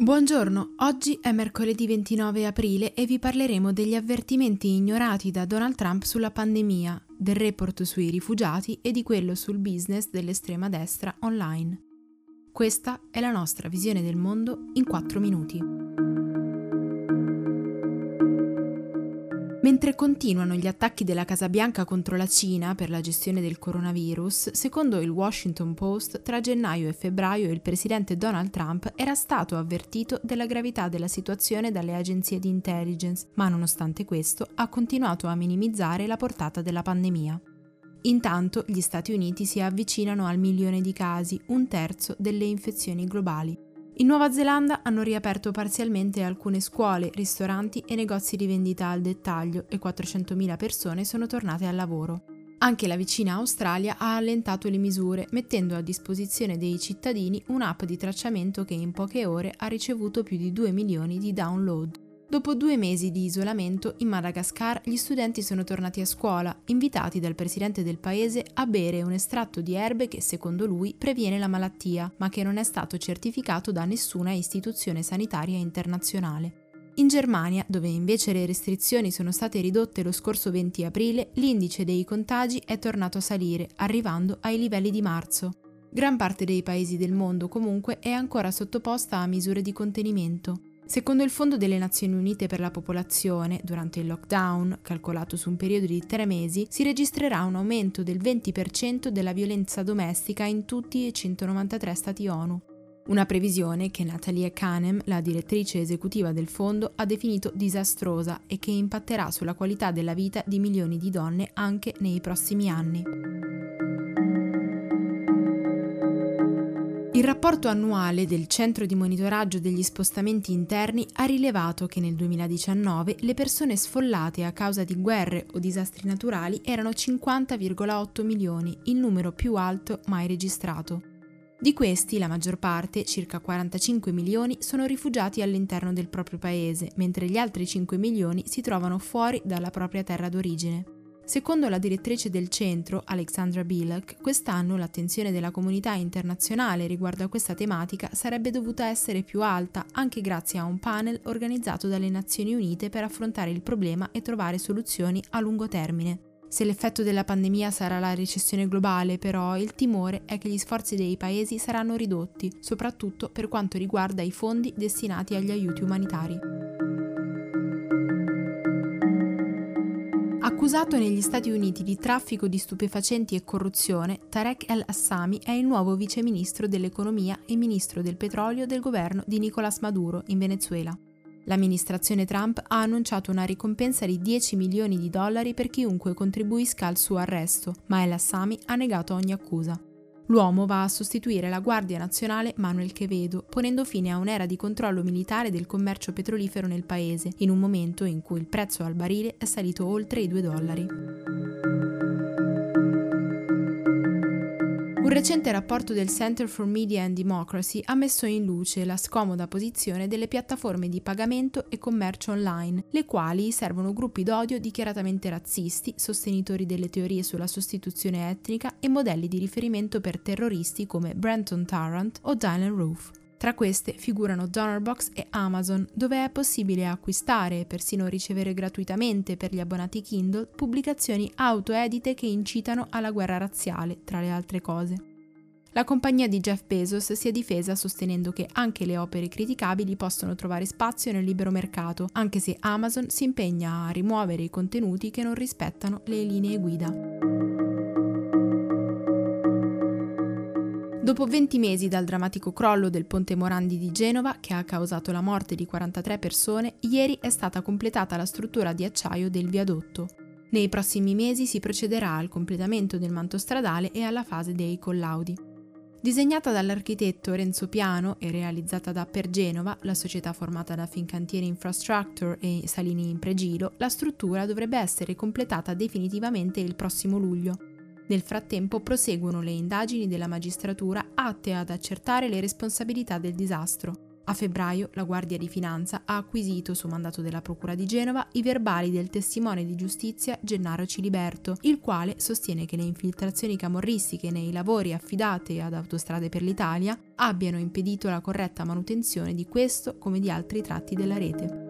Buongiorno, oggi è mercoledì 29 aprile e vi parleremo degli avvertimenti ignorati da Donald Trump sulla pandemia, del report sui rifugiati e di quello sul business dell'estrema destra online. Questa è la nostra visione del mondo in 4 minuti. Mentre continuano gli attacchi della Casa Bianca contro la Cina per la gestione del coronavirus, secondo il Washington Post, tra gennaio e febbraio il presidente Donald Trump era stato avvertito della gravità della situazione dalle agenzie di intelligence, ma nonostante questo ha continuato a minimizzare la portata della pandemia. Intanto gli Stati Uniti si avvicinano al milione di casi, un terzo delle infezioni globali. In Nuova Zelanda hanno riaperto parzialmente alcune scuole, ristoranti e negozi di vendita al dettaglio e 400.000 persone sono tornate al lavoro. Anche la vicina Australia ha allentato le misure, mettendo a disposizione dei cittadini un'app di tracciamento che in poche ore ha ricevuto più di 2 milioni di download. Dopo due mesi di isolamento, in Madagascar gli studenti sono tornati a scuola, invitati dal presidente del paese a bere un estratto di erbe che secondo lui previene la malattia, ma che non è stato certificato da nessuna istituzione sanitaria internazionale. In Germania, dove invece le restrizioni sono state ridotte lo scorso 20 aprile, l'indice dei contagi è tornato a salire, arrivando ai livelli di marzo. Gran parte dei paesi del mondo comunque è ancora sottoposta a misure di contenimento. Secondo il Fondo delle Nazioni Unite per la Popolazione, durante il lockdown, calcolato su un periodo di tre mesi, si registrerà un aumento del 20% della violenza domestica in tutti i 193 Stati ONU. Una previsione che Natalia Kanem, la direttrice esecutiva del fondo, ha definito disastrosa e che impatterà sulla qualità della vita di milioni di donne anche nei prossimi anni. Il rapporto annuale del Centro di monitoraggio degli spostamenti interni ha rilevato che nel 2019 le persone sfollate a causa di guerre o disastri naturali erano 50,8 milioni, il numero più alto mai registrato. Di questi, la maggior parte, circa 45 milioni, sono rifugiati all'interno del proprio paese, mentre gli altri 5 milioni si trovano fuori dalla propria terra d'origine. Secondo la direttrice del centro, Alexandra Bilek, quest'anno l'attenzione della comunità internazionale riguardo a questa tematica sarebbe dovuta essere più alta anche grazie a un panel organizzato dalle Nazioni Unite per affrontare il problema e trovare soluzioni a lungo termine. Se l'effetto della pandemia sarà la recessione globale, però, il timore è che gli sforzi dei paesi saranno ridotti, soprattutto per quanto riguarda i fondi destinati agli aiuti umanitari. Accusato negli Stati Uniti di traffico di stupefacenti e corruzione, Tarek El-Assami è il nuovo viceministro dell'economia e ministro del petrolio del governo di Nicolás Maduro in Venezuela. L'amministrazione Trump ha annunciato una ricompensa di 10 milioni di dollari per chiunque contribuisca al suo arresto, ma El-Assami ha negato ogni accusa. L'uomo va a sostituire la Guardia Nazionale Manuel Quevedo, ponendo fine a un'era di controllo militare del commercio petrolifero nel paese, in un momento in cui il prezzo al barile è salito oltre i 2 dollari. Un recente rapporto del Center for Media and Democracy ha messo in luce la scomoda posizione delle piattaforme di pagamento e commercio online, le quali servono gruppi d'odio dichiaratamente razzisti, sostenitori delle teorie sulla sostituzione etnica e modelli di riferimento per terroristi come Brenton Tarrant o Dylan Roof. Tra queste figurano Donorbox e Amazon, dove è possibile acquistare e persino ricevere gratuitamente per gli abbonati Kindle pubblicazioni autoedite che incitano alla guerra razziale, tra le altre cose. La compagnia di Jeff Bezos si è difesa sostenendo che anche le opere criticabili possono trovare spazio nel libero mercato, anche se Amazon si impegna a rimuovere i contenuti che non rispettano le linee guida. Dopo 20 mesi dal drammatico crollo del ponte Morandi di Genova, che ha causato la morte di 43 persone, ieri è stata completata la struttura di acciaio del viadotto. Nei prossimi mesi si procederà al completamento del manto stradale e alla fase dei collaudi. Disegnata dall'architetto Renzo Piano e realizzata da Per Genova, la società formata da Fincantieri Infrastructure e Salini in Pregilo, la struttura dovrebbe essere completata definitivamente il prossimo luglio. Nel frattempo proseguono le indagini della magistratura atte ad accertare le responsabilità del disastro. A febbraio la Guardia di Finanza ha acquisito, su mandato della Procura di Genova, i verbali del testimone di giustizia Gennaro Ciliberto, il quale sostiene che le infiltrazioni camorristiche nei lavori affidati ad Autostrade per l'Italia abbiano impedito la corretta manutenzione di questo come di altri tratti della rete.